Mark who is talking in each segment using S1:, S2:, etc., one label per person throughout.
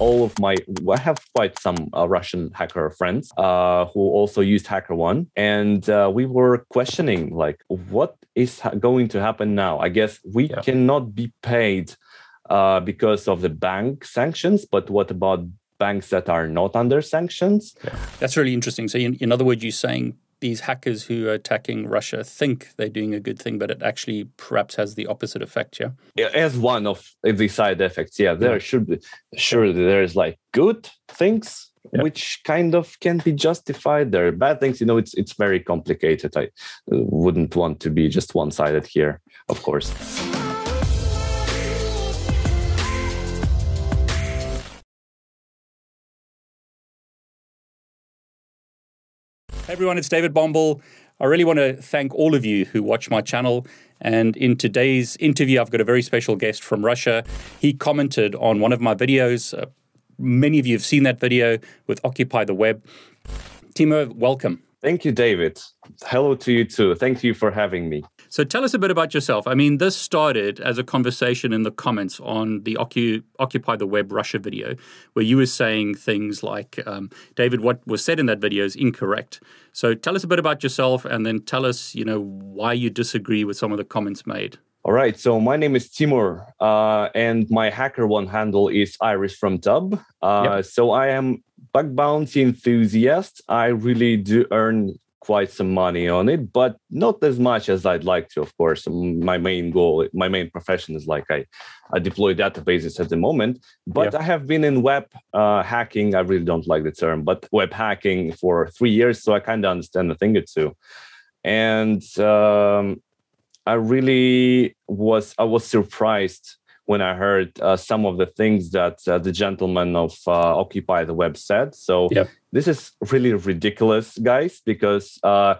S1: all of my I have quite some uh, Russian hacker friends uh, who also used HackerOne, and uh, we were questioning like what is ha- going to happen now. I guess we yeah. cannot be paid uh, because of the bank sanctions, but what about banks that are not under sanctions?
S2: Yeah. That's really interesting. So, in, in other words, you're saying these hackers who are attacking Russia think they're doing a good thing, but it actually perhaps has the opposite effect. Yeah,
S1: as one of the side effects. Yeah, there yeah. should be sure there's like good things yeah. which kind of can be justified. There are bad things. You know, it's it's very complicated. I uh, wouldn't want to be just one sided here, of course.
S2: Hey everyone, it's David Bombal. I really want to thank all of you who watch my channel. And in today's interview, I've got a very special guest from Russia. He commented on one of my videos. Uh, many of you have seen that video with Occupy the Web. Timur, welcome.
S1: Thank you, David. Hello to you too. Thank you for having me.
S2: So tell us a bit about yourself. I mean, this started as a conversation in the comments on the Ocu- Occupy the Web Russia video, where you were saying things like, um, David, what was said in that video is incorrect. So tell us a bit about yourself and then tell us, you know, why you disagree with some of the comments made.
S1: All right. So my name is Timur, uh, and my HackerOne handle is irisrumtub. Uh, yep. So I am bug bounty enthusiast. I really do earn quite some money on it, but not as much as I'd like to. Of course, my main goal, my main profession is like I, I deploy databases at the moment. But yeah. I have been in web uh, hacking. I really don't like the term, but web hacking for three years, so I kind of understand a thing or two. And um, I really was I was surprised when I heard uh, some of the things that uh, the gentleman of uh, Occupy the Web said. So yep. this is really ridiculous, guys, because uh,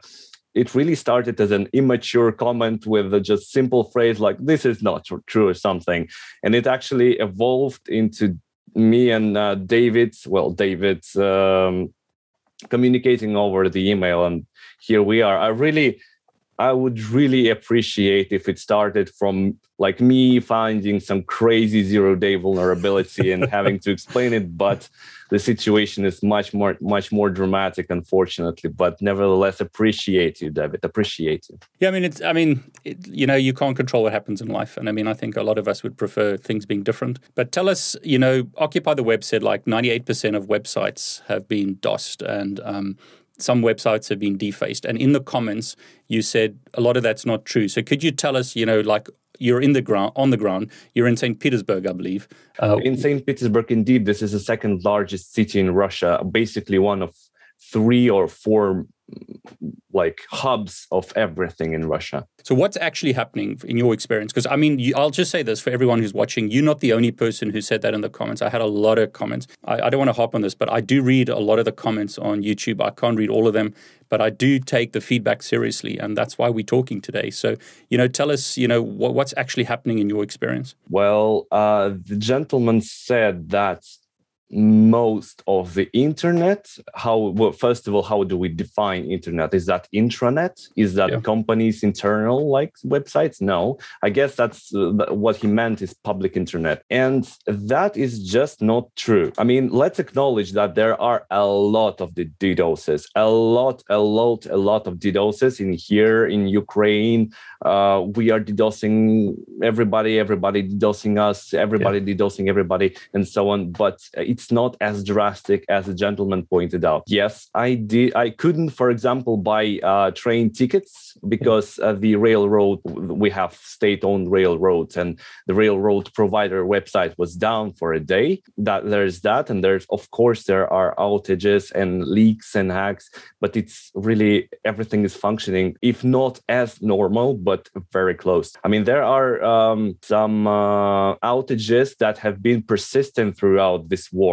S1: it really started as an immature comment with a just simple phrase like "this is not true" or something, and it actually evolved into me and uh, David's well, David's um, communicating over the email, and here we are. I really I would really appreciate if it started from like me finding some crazy zero day vulnerability and having to explain it. But the situation is much more, much more dramatic, unfortunately. But nevertheless, appreciate you, David. Appreciate you.
S2: Yeah, I mean, it's, I mean, it, you know, you can't control what happens in life, and I mean, I think a lot of us would prefer things being different. But tell us, you know, Occupy the Web said like 98% of websites have been DOSed, and um, some websites have been defaced. And in the comments, you said a lot of that's not true. So could you tell us, you know, like you're in the ground on the ground. You're in St. Petersburg, I believe.
S1: Uh, in St. Petersburg, indeed, this is the second largest city in Russia. Basically, one of three or four like hubs of everything in Russia.
S2: So, what's actually happening in your experience? Because I mean, you, I'll just say this for everyone who's watching: you're not the only person who said that in the comments. I had a lot of comments. I, I don't want to hop on this, but I do read a lot of the comments on YouTube. I can't read all of them, but I do take the feedback seriously, and that's why we're talking today. So, you know, tell us, you know, what, what's actually happening in your experience.
S1: Well, uh, the gentleman said that most of the internet how well first of all how do we define internet? Is that intranet? Is that yeah. companies internal like websites? No. I guess that's uh, what he meant is public internet. And that is just not true. I mean let's acknowledge that there are a lot of the DDoSes a lot a lot a lot of DDoSes in here in ukraine. Uh, we are DDoSing everybody, everybody DDoSing us, everybody yeah. DDoSing everybody, and so on. But it's not as drastic as the gentleman pointed out. Yes, I did. I couldn't, for example, buy uh, train tickets because uh, the railroad we have state-owned railroads, and the railroad provider website was down for a day. That there's that, and there's of course there are outages and leaks and hacks, but it's really everything is functioning, if not as normal, but very close. I mean, there are um, some uh, outages that have been persistent throughout this war.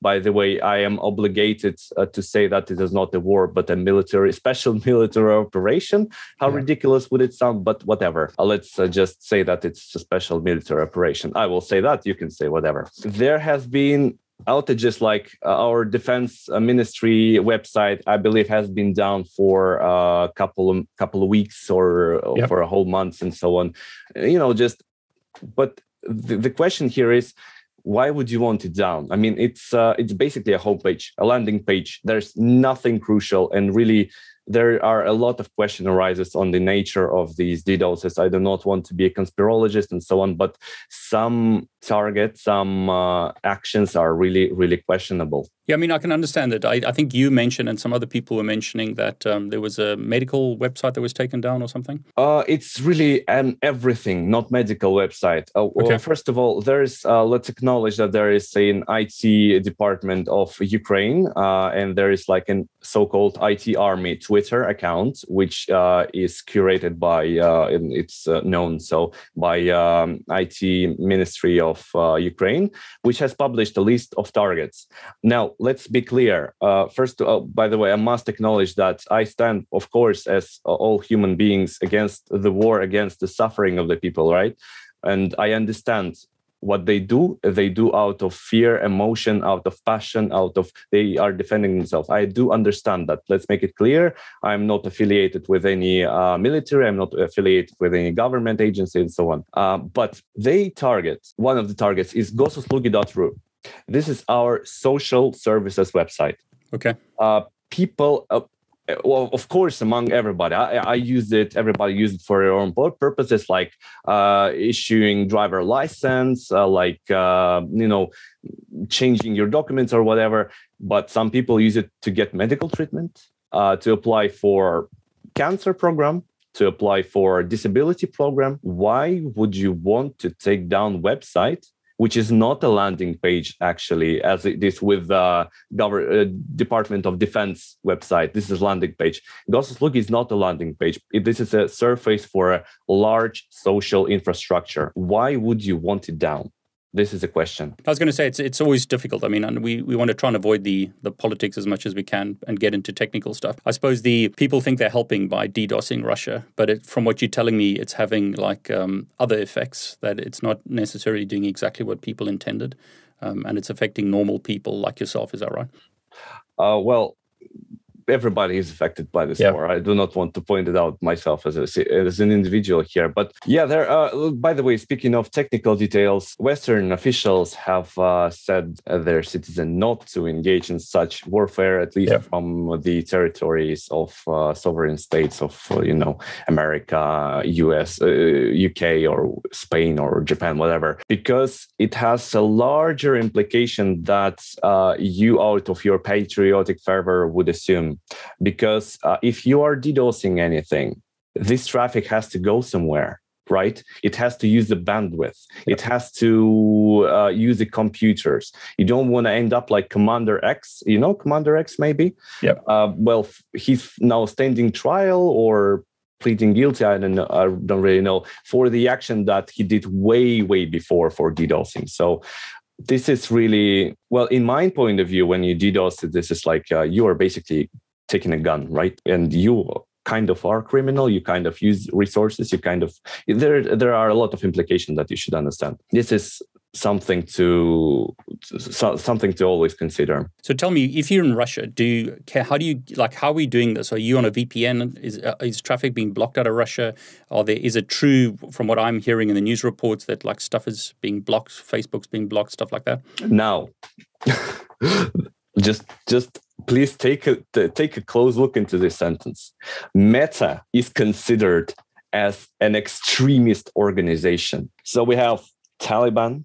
S1: By the way, I am obligated uh, to say that it is not a war, but a military, special military operation. How yeah. ridiculous would it sound? But whatever. Uh, let's uh, just say that it's a special military operation. I will say that. You can say whatever. There has been outages like uh, our defense uh, ministry website i believe has been down for a couple of couple of weeks or, yep. for a whole month and so on you know just but the, the question here is why would you want it down? I mean, it's uh, it's basically a homepage, a landing page. There's nothing crucial, and really, there are a lot of question arises on the nature of these DDoSes. I do not want to be a conspirologist and so on, but some targets, some uh, actions are really, really questionable.
S2: Yeah, I mean, I can understand that. I, I think you mentioned, and some other people were mentioning that um, there was a medical website that was taken down or something.
S1: Uh, it's really an everything, not medical website. Uh, okay. Well, first of all, there is. Uh, let's acknowledge that there is an IT department of Ukraine, uh, and there is like a so-called IT army Twitter account, which uh, is curated by. Uh, it's known so by um, IT Ministry of Ukraine, which has published a list of targets. Now let's be clear. Uh, first, uh, by the way, I must acknowledge that I stand, of course, as all human beings against the war, against the suffering of the people, right? And I understand what they do they do out of fear emotion out of passion out of they are defending themselves. I do understand that. Let's make it clear. I'm not affiliated with any uh, military. I'm not affiliated with any government agency and so on. Uh, but they target one of the targets is gosuslugi.ru this is our social services website.
S2: Okay.
S1: Uh, people, uh, well, of course, among everybody, I, I use it. Everybody use it for their own purposes, like uh, issuing driver license, uh, like uh, you know, changing your documents or whatever. But some people use it to get medical treatment, uh, to apply for cancer program, to apply for disability program. Why would you want to take down website which is not a landing page actually, as it is with the uh, Department of Defense website. This is landing page. Look is not a landing page. This is a surface for a large social infrastructure. Why would you want it down? This is a question.
S2: I was going to say it's it's always difficult. I mean, and we, we want to try and avoid the the politics as much as we can and get into technical stuff. I suppose the people think they're helping by DDoSing Russia, but it, from what you're telling me, it's having like um, other effects that it's not necessarily doing exactly what people intended, um, and it's affecting normal people like yourself. Is that right?
S1: Uh, well, everybody is affected by this yeah. war. I do not want to point it out myself as a, as an individual here, but yeah, there. Uh, by the way, speaking of technical details, Western officials have uh, said their citizens not to engage in such warfare, at least yeah. from the territories of uh, sovereign states of you know America, U.S., UK, uh, or Spain or Japan, whatever, because it has a larger implication that uh, you, out of your patriotic fervor, would assume because uh, if you are DDoSing anything, this traffic has to go somewhere right? It has to use the bandwidth. It has to uh, use the computers. You don't want to end up like Commander X. You know Commander X, maybe.
S2: Yeah.
S1: Uh, well, he's now standing trial or pleading guilty. I don't know. I don't really know for the action that he did way, way before for DDoSing. So this is really well, in my point of view, when you DDoS, this is like uh, you are basically taking a gun, right? And you kind of are criminal. You kind of use resources. You kind of there. There are a lot of implications that you should understand. This is something to so, something to always consider.
S2: So tell me, if you're in Russia, do you, how do you like how are we doing this? Are you on a VPN? Is uh, is traffic being blocked out of Russia? Are there is it true from what I'm hearing in the news reports that like stuff is being blocked, Facebook's being blocked, stuff like that?
S1: Now, just just please take a take a close look into this sentence. Meta is considered as an extremist organization. So we have Taliban,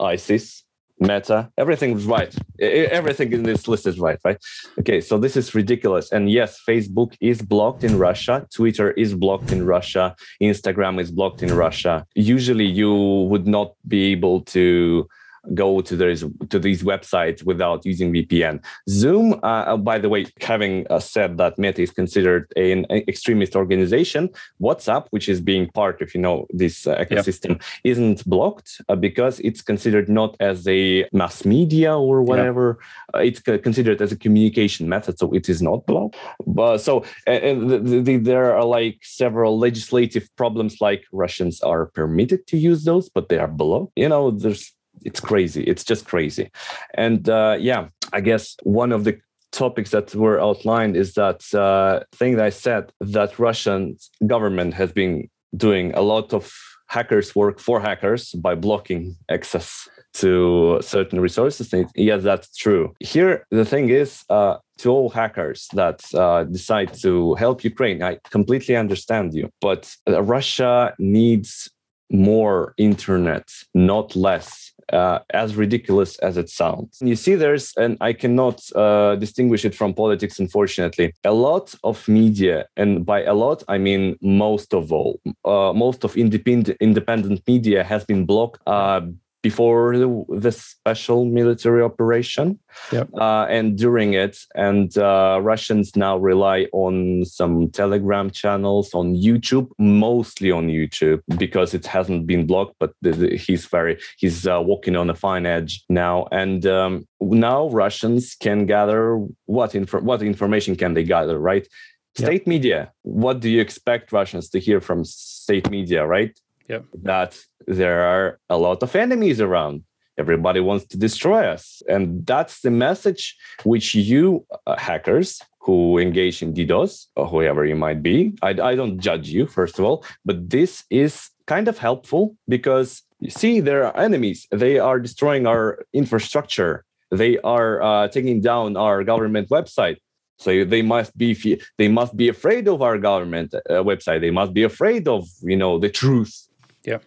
S1: ISIS, Meta, everything's right. Everything in this list is right, right? Okay, so this is ridiculous. And yes, Facebook is blocked in Russia, Twitter is blocked in Russia, Instagram is blocked in Russia. Usually you would not be able to go to these to these websites without using VPN. Zoom, uh, uh, by the way, having uh, said that Meta is considered an extremist organization, WhatsApp, which is being part of you know this uh, ecosystem, isn't blocked uh, because it's considered not as a mass media or whatever. Uh, it's considered as a communication method, so it is not blocked. But so and the, the, there are like several legislative problems, like Russians are permitted to use those, but they are blocked. You know, there's it's crazy. It's just crazy. And uh, yeah, I guess one of the topics that were outlined is that uh, thing that I said that Russian government has been doing a lot of hackers work for hackers by blocking access to certain resources. yes, that's true. Here, the thing is, uh, to all hackers that uh, decide to help Ukraine, I completely understand you, but uh, Russia needs more internet, not less. Uh, as ridiculous as it sounds. You see, there's, and I cannot uh, distinguish it from politics, unfortunately. A lot of media, and by a lot, I mean most of all, uh, most of independent independent media has been blocked uh, before the, the special military operation
S2: yep.
S1: uh, and during it. And uh, Russians now rely on some Telegram channels, on YouTube, mostly on YouTube because it hasn't been blocked. But the, the, he's very he's uh, walking on a fine edge now. And um, now Russians can gather what inf- what information can they gather, right? State yep. media. What do you expect Russians to hear from state media, right?
S2: Yep.
S1: That there are a lot of enemies around. Everybody wants to destroy us. And that's the message which you uh, hackers who engage in DDoS or whoever you might be, I, I don't judge you, first of all, but this is kind of helpful because you see, there are enemies. They are destroying our infrastructure. They are uh, taking down our government website. So they must be they must be afraid of our government uh, website. They must be afraid of you know the truth
S2: yeah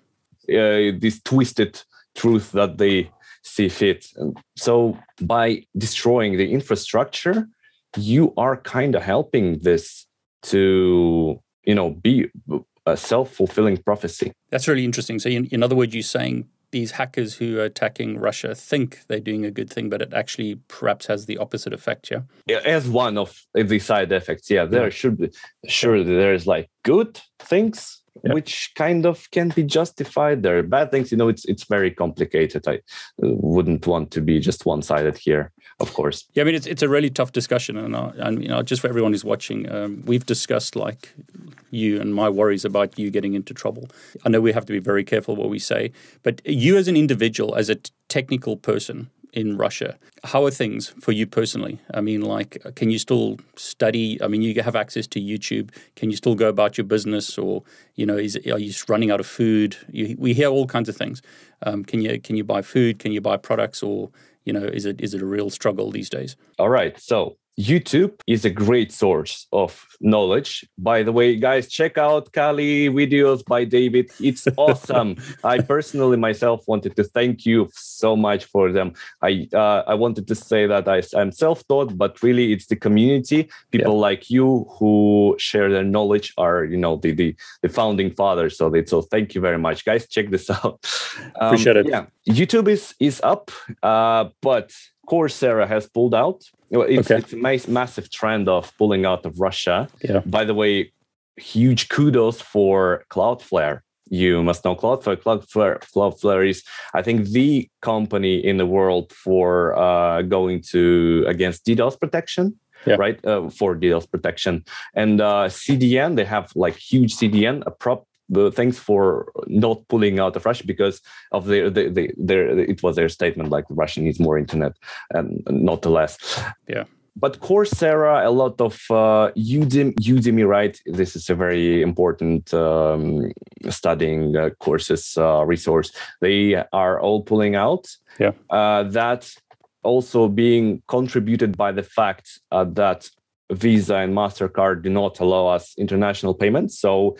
S1: uh, this twisted truth that they see fit so by destroying the infrastructure you are kind of helping this to you know be a self-fulfilling prophecy
S2: that's really interesting so in, in other words you're saying these hackers who are attacking Russia think they're doing a good thing, but it actually perhaps has the opposite effect. Yeah,
S1: as one of the side effects. Yeah, there yeah. should be sure there's like good things yeah. which kind of can be justified. There are bad things, you know. It's it's very complicated. I uh, wouldn't want to be just one sided here, of course.
S2: Yeah, I mean it's it's a really tough discussion, and uh, and you know just for everyone who's watching, um, we've discussed like you and my worries about you getting into trouble. I know we have to be very careful what we say, but you as an individual, as a t- technical person, in Russia. How are things for you personally? I mean, like, can you still study? I mean, you have access to YouTube. Can you still go about your business, or you know, is are you running out of food? You, we hear all kinds of things. Um, can you can you buy food? Can you buy products, or you know, is it is it a real struggle these days?
S1: All right, so YouTube is a great source of knowledge. By the way, guys, check out Kali videos by David. It's awesome. I personally myself wanted to thank you so much for them. I uh, I wanted to say that I, am self-taught, but really it's the community, people yeah. like you who share their knowledge are you know the the, the founding fathers. So they, so thank you very much, guys. Check this out.
S2: Um, Appreciate it.
S1: Yeah, YouTube is is up, uh, but Coursera has pulled out. It's, okay. it's a massive trend of pulling out of Russia.
S2: Yeah.
S1: By the way, huge kudos for Cloudflare. You must know Cloudflare. Cloudflare, Cloudflare is, I think, the company in the world for uh, going to against DDoS protection.
S2: Yeah.
S1: right? Uh, for DDoS protection. And uh, CDN, they have like huge CDN, a prop the thanks for not pulling out of Russia because of their, their, their, their it was their statement like Russia needs more internet and not the less.
S2: Yeah.
S1: But Coursera, a lot of uh, Udemy, Udemy, right? This is a very important um, studying uh, courses uh, resource. They are all pulling out.
S2: Yeah.
S1: Uh, that also being contributed by the fact uh, that Visa and Mastercard do not allow us international payments. So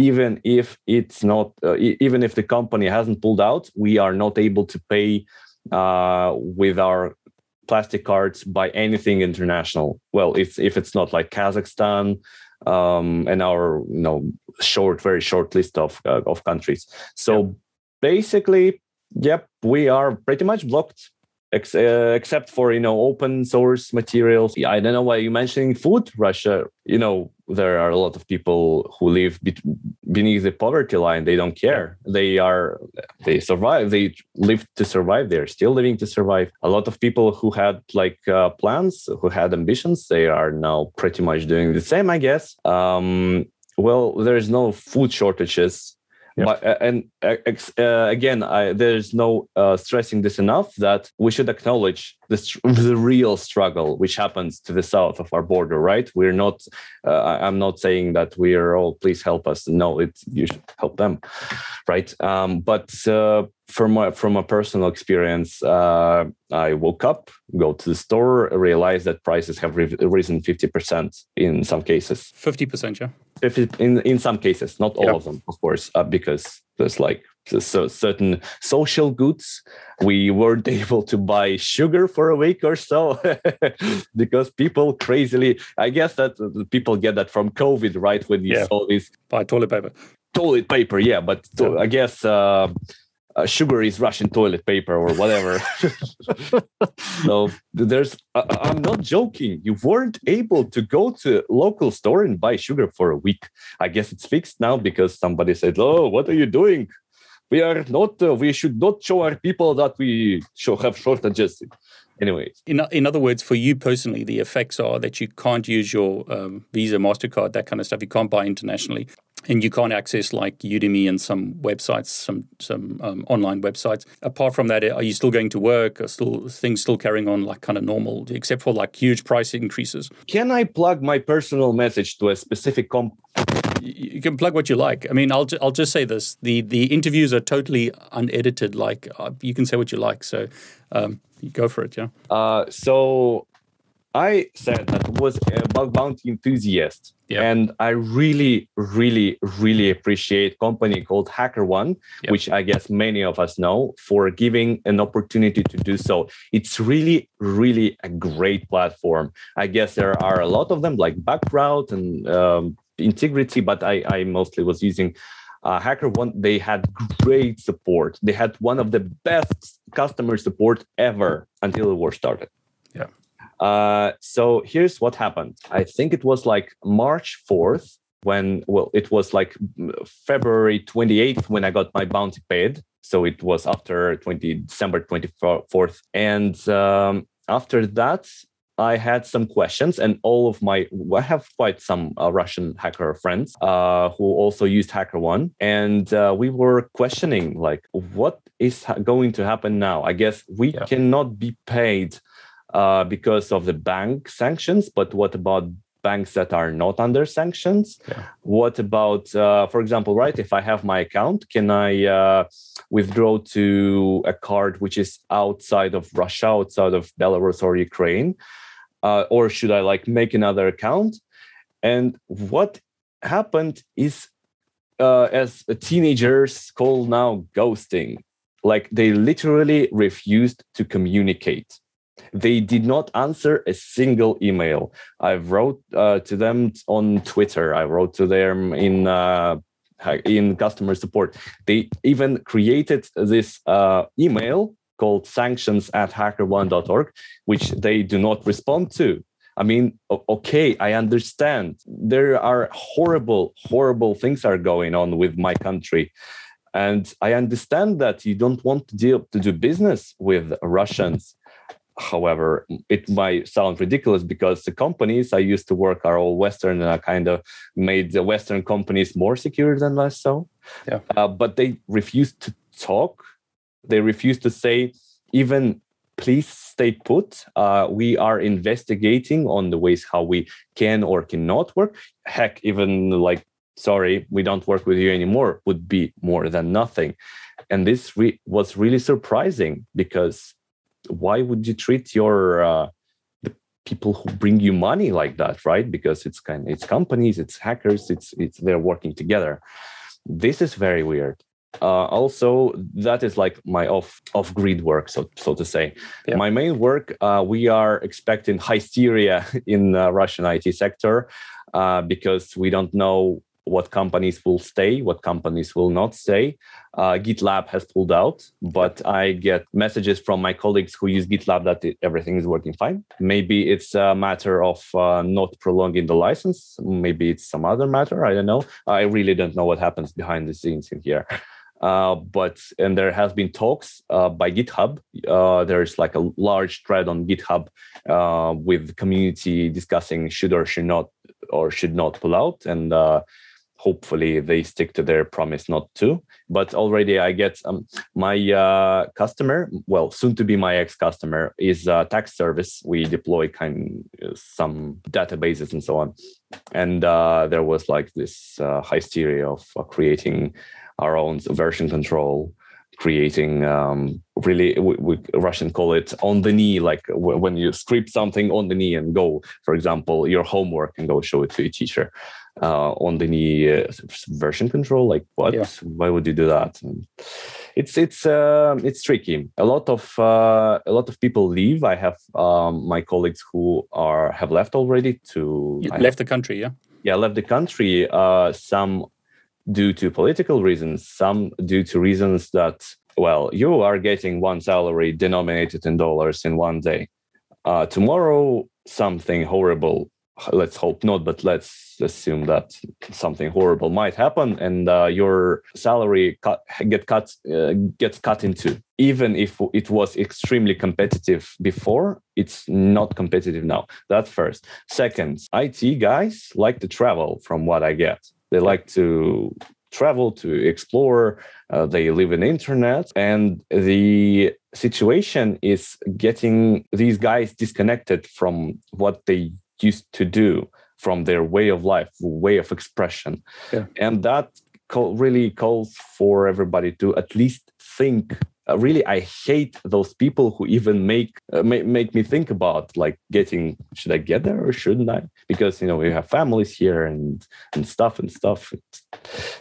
S1: even if it's not uh, even if the company hasn't pulled out we are not able to pay uh, with our plastic cards by anything international well if, if it's not like kazakhstan um, and our you know short very short list of uh, of countries so yep. basically yep we are pretty much blocked ex- uh, except for you know open source materials. Yeah, I don't know why you're mentioning food. Russia, you know, there are a lot of people who live be- beneath the poverty line. They don't care. They are they survive. They live to survive. They're still living to survive. A lot of people who had like uh, plans, who had ambitions, they are now pretty much doing the same, I guess. Um, well, there's no food shortages but, uh, and uh, uh, again, I, there's no uh, stressing this enough that we should acknowledge the, the real struggle which happens to the south of our border right we're not uh, i'm not saying that we are all please help us no it's you should help them right um, but uh, from a, from a personal experience, uh, I woke up, go to the store, realize that prices have risen fifty percent in some cases.
S2: Fifty percent, yeah.
S1: 50, in in some cases, not all of them, of course, uh, because there's like so certain social goods. We weren't able to buy sugar for a week or so because people crazily. I guess that people get that from COVID, right? When you yeah. saw this
S2: buy toilet paper
S1: toilet paper yeah but to, i guess uh, uh, sugar is Russian toilet paper or whatever. so there's, uh, I'm not joking. You weren't able to go to local store and buy sugar for a week. I guess it's fixed now because somebody said, "Oh, what are you doing? We are not. Uh, we should not show our people that we show, have shortages." Anyway,
S2: in in other words, for you personally, the effects are that you can't use your um, Visa, Mastercard, that kind of stuff. You can't buy internationally and you can't access like Udemy and some websites, some some um, online websites. Apart from that, are you still going to work? Are still things still carrying on like kind of normal, except for like huge price increases?
S1: Can I plug my personal message to a specific comp?
S2: You can plug what you like. I mean, I'll I'll just say this: the the interviews are totally unedited. Like uh, you can say what you like. So um, go for it. Yeah.
S1: Uh, so I said that I was a bug bounty enthusiast. Yeah. And I really, really, really appreciate company called HackerOne, yep. which I guess many of us know, for giving an opportunity to do so. It's really, really a great platform. I guess there are a lot of them like Bugcrowd and um, Intigriti, but I, I mostly was using uh, HackerOne. They had great support. They had one of the best customer support ever until the war started.
S2: Yeah.
S1: Uh, so here's what happened. I think it was like March 4th when, well, it was like February 28th when I got my bounty paid. So it was after 20 December 24th. And um, after that, I had some questions, and all of my I have quite some uh, Russian hacker friends uh, who also used HackerOne, and uh, we were questioning like, what is ha- going to happen now? I guess we yeah. cannot be paid uh, because of the bank sanctions. But what about banks that are not under sanctions? Yeah. What about, uh, for example, right? If I have my account, can I uh, withdraw to a card which is outside of Russia, outside of Belarus or Ukraine? Uh, or should I like make another account? And what happened is, uh, as teenagers call now ghosting, like they literally refused to communicate they did not answer a single email. I wrote uh, to them on Twitter. I wrote to them in uh, in customer support. They even created this uh, email called sanctions at hackerone.org, which they do not respond to. I mean, okay, I understand. There are horrible, horrible things are going on with my country. And I understand that you don't want to deal to do business with Russians However, it might sound ridiculous because the companies I used to work are all Western and I kind of made the Western companies more secure than less so.
S2: Yeah.
S1: Uh, but they refused to talk. They refused to say, even please stay put. Uh, we are investigating on the ways how we can or cannot work. Heck, even like, sorry, we don't work with you anymore would be more than nothing. And this re- was really surprising because why would you treat your uh, the people who bring you money like that right? Because it's kind it's companies it's hackers it's it's they're working together. This is very weird. Uh, also that is like my off off grid work so so to say. Yeah. my main work uh, we are expecting hysteria in the russian it sector uh, because we don't know what companies will stay, what companies will not stay. Uh, GitLab has pulled out, but I get messages from my colleagues who use GitLab that it, everything is working fine. Maybe it's a matter of uh, not prolonging the license. Maybe it's some other matter. I don't know. I really don't know what happens behind the scenes in here. Uh, but and there has been talks uh, by GitHub. Uh, there's like a large thread on GitHub uh, with community discussing should or should not or should not pull out. And uh, hopefully they stick to their promise not to. But already i get um, my uh, customer well soon to be my ex customer is a tax service. We deploy kind of some databases and so on. And uh, there was like this uh, hysteria of uh, creating our own version control creating um, really we, we, russian call it on the knee like w- when you script something on the knee and go for example your homework and go show it to your teacher uh, on the knee uh, version control like what? Yeah. why would you do that? And it's it's uh, it's tricky. A lot of uh, a lot of people leave. I have um, my colleagues who are have left already to
S2: left the country yeah.
S1: Yeah left the country uh, some due to political reasons some due to reasons that well you are getting one salary denominated in dollars in one day uh, tomorrow something horrible let's hope not, but let's assume that something horrible might happen and uh, your salary cut, get cut uh, gets cut into. Even if it was extremely competitive before, it's not competitive now. That's first. Second, IT guys like to travel, from what I get. They like to travel to explore uh, they live in internet and the situation is getting these guys disconnected from what they used to do from their way of life, way of expression. Yeah. And that call, really calls for everybody to at least think. Uh, really, I hate those people who even make, uh, make make me think about like getting. Should I get there or shouldn't I? Because you know we have families here and and stuff and stuff. It's,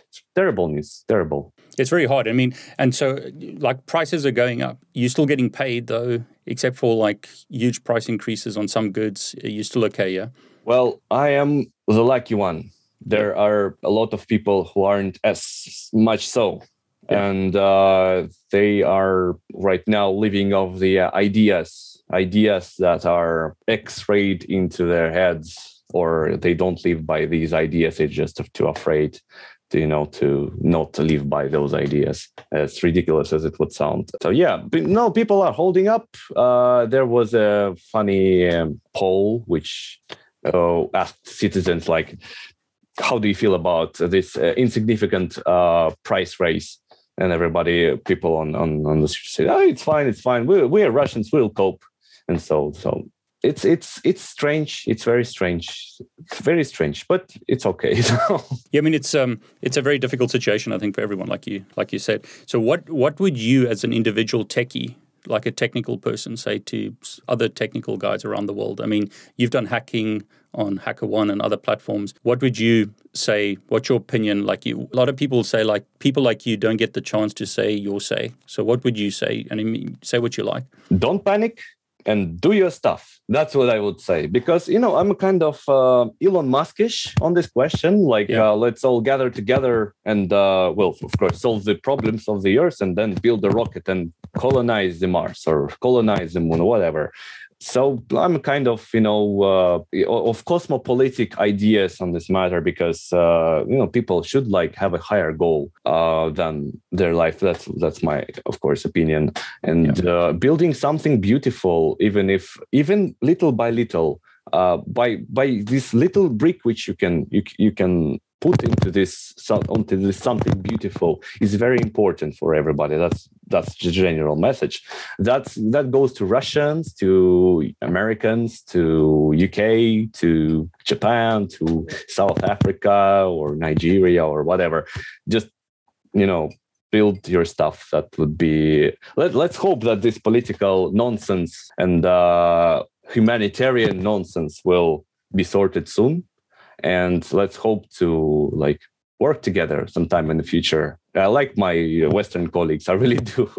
S1: it's terrible news. Terrible.
S2: It's very hard. I mean, and so like prices are going up. You're still getting paid though except for like huge price increases on some goods, you still okay, yeah?
S1: Well, I am the lucky one. There are a lot of people who aren't as much so. Yeah. And uh, they are right now living off the uh, ideas, ideas that are x-rayed into their heads, or they don't live by these ideas. They're just too afraid to, you know to not live by those ideas as ridiculous as it would sound so yeah no people are holding up uh, there was a funny um, poll which uh, asked citizens like how do you feel about this uh, insignificant uh, price raise and everybody people on on, on the street said oh it's fine it's fine. We, we're russians we'll cope. And so so it's it's it's strange it's very strange it's very strange but it's okay.
S2: Yeah i mean it's um it's a very difficult situation i think for everyone like you like you said. So what what would you as an individual techie like a technical person say to other technical guys around the world? I mean you've done hacking on HackerOne and other platforms. What would you say? What's your opinion? Like you a lot of people say like people like you don't get the chance to say your say. So what would you say? And I mean, say what you like.
S1: Don't panic and do your stuff. That's what I would say because you know I'm kind of uh, Elon Muskish on this question. Like, yeah. uh, let's all gather together and uh, well, of course, solve the problems of the Earth and then build a rocket and colonize the Mars or colonize the Moon or whatever so I'm kind of, you know, uh, of cosmopolitic ideas on this matter because, uh, you know, people should like have a higher goal uh, than their life. That's that's my, of course, opinion. And yeah. Uh, building something beautiful, even if even little by little, uh, by by this little brick which you can you you can put into this onto this something beautiful is very important for everybody. That's that's the general message. That's that goes to russians to americans to uk to japan to south africa or nigeria or whatever. Just you know build your stuff that would be let, let's hope that this political nonsense and uh, humanitarian nonsense will be sorted soon and let's hope to like work together sometime in the future. I like my Western colleagues, I really do.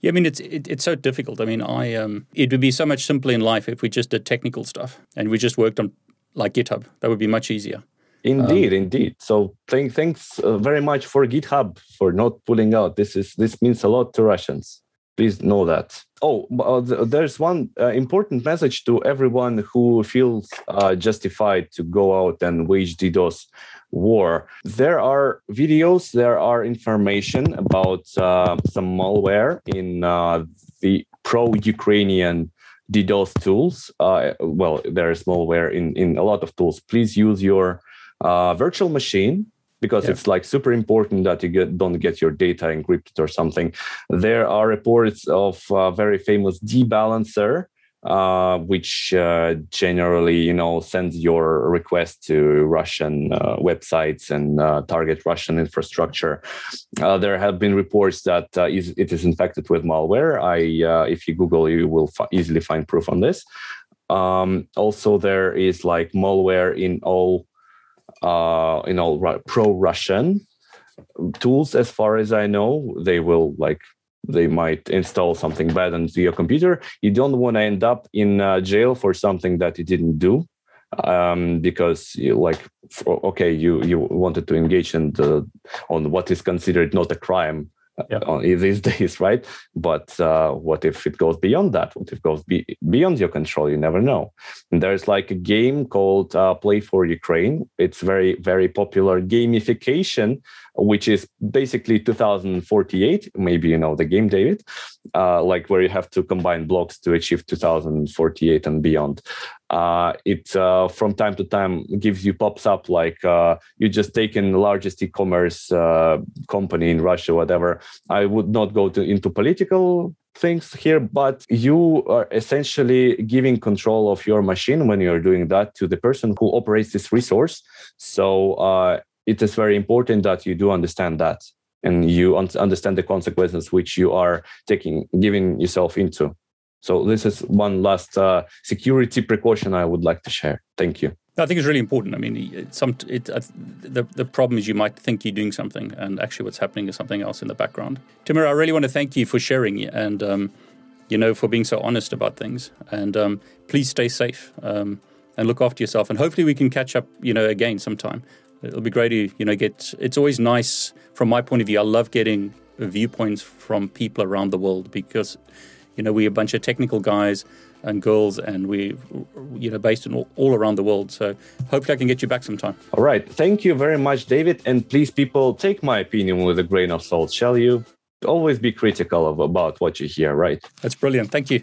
S2: Yeah, I mean it's it, it's so difficult. I mean, I um, it would be so much simpler in life if we just did technical stuff and we just worked on like GitHub. That would be much easier.
S1: Indeed, um, indeed. So thank, thanks uh, very much for GitHub for not pulling out. This is this means a lot to Russians. Please know that. Oh, uh, there's one uh, important message to everyone who feels uh, justified to go out and wage DDoS war. There are videos, there are information about uh, some malware in uh, the pro-Ukrainian DDoS tools. Uh, well, there is malware in, in a lot of tools. Please use your virtual machine because yeah. it's like super important that you get, don't get your data encrypted or something. There are reports of a very famous debalancer, uh, which uh, generally, you know, sends your request to Russian uh, websites and uh, target Russian infrastructure. Uh, there have been reports that uh, it is infected with malware. I, if you Google, you will f- easily find proof on this. Um, also, there is like malware in all uh, you know pro-Russian tools. As far as I know, they will like they might install something bad onto your computer. You don't want to end up in uh, jail for something that you didn't do um, because you like for, okay you you wanted to engage in the on what is considered not a crime yeah. Uh, these days, right? But uh, what if it goes beyond that? What if it goes be- beyond your control? You never know. And there's like a game called uh, Play for Ukraine. It's very, very popular gamification, which is basically 2048. Maybe you know the game, David, uh, like where you have to combine blocks to achieve 2048 and beyond uh, it uh, from time to time gives you pops up like uh, you just taken the largest e-commerce uh, company in Russia, whatever. I would not go to, into political things here, but you are essentially giving control of your machine when you're doing that to the person who operates this resource. So uh, it is very important that you do understand that and you understand the consequences which you are taking, giving yourself into. So this is one last uh, security precaution I would like to share. Thank you.
S2: I think it's really important. I mean, some it, uh, the the problem is you might think you're doing something, and actually what's happening is something else in the background. Timur, I really want to thank you for sharing and um, you know for being so honest about things. And um, please stay safe um, and look after yourself. And hopefully we can catch up, you know, again sometime. It'll be great to you know get. It's always nice from my point of view. I love getting viewpoints from people around the world because you know, we're a bunch of technical guys and girls, and we, you know, based in all, all, around the world. So hopefully, I can get you back sometime.
S1: All right, thank you very much, David. And please, people, take my opinion with a grain of salt, shall you? Always be critical of about what you hear, right?
S2: That's brilliant. Thank you.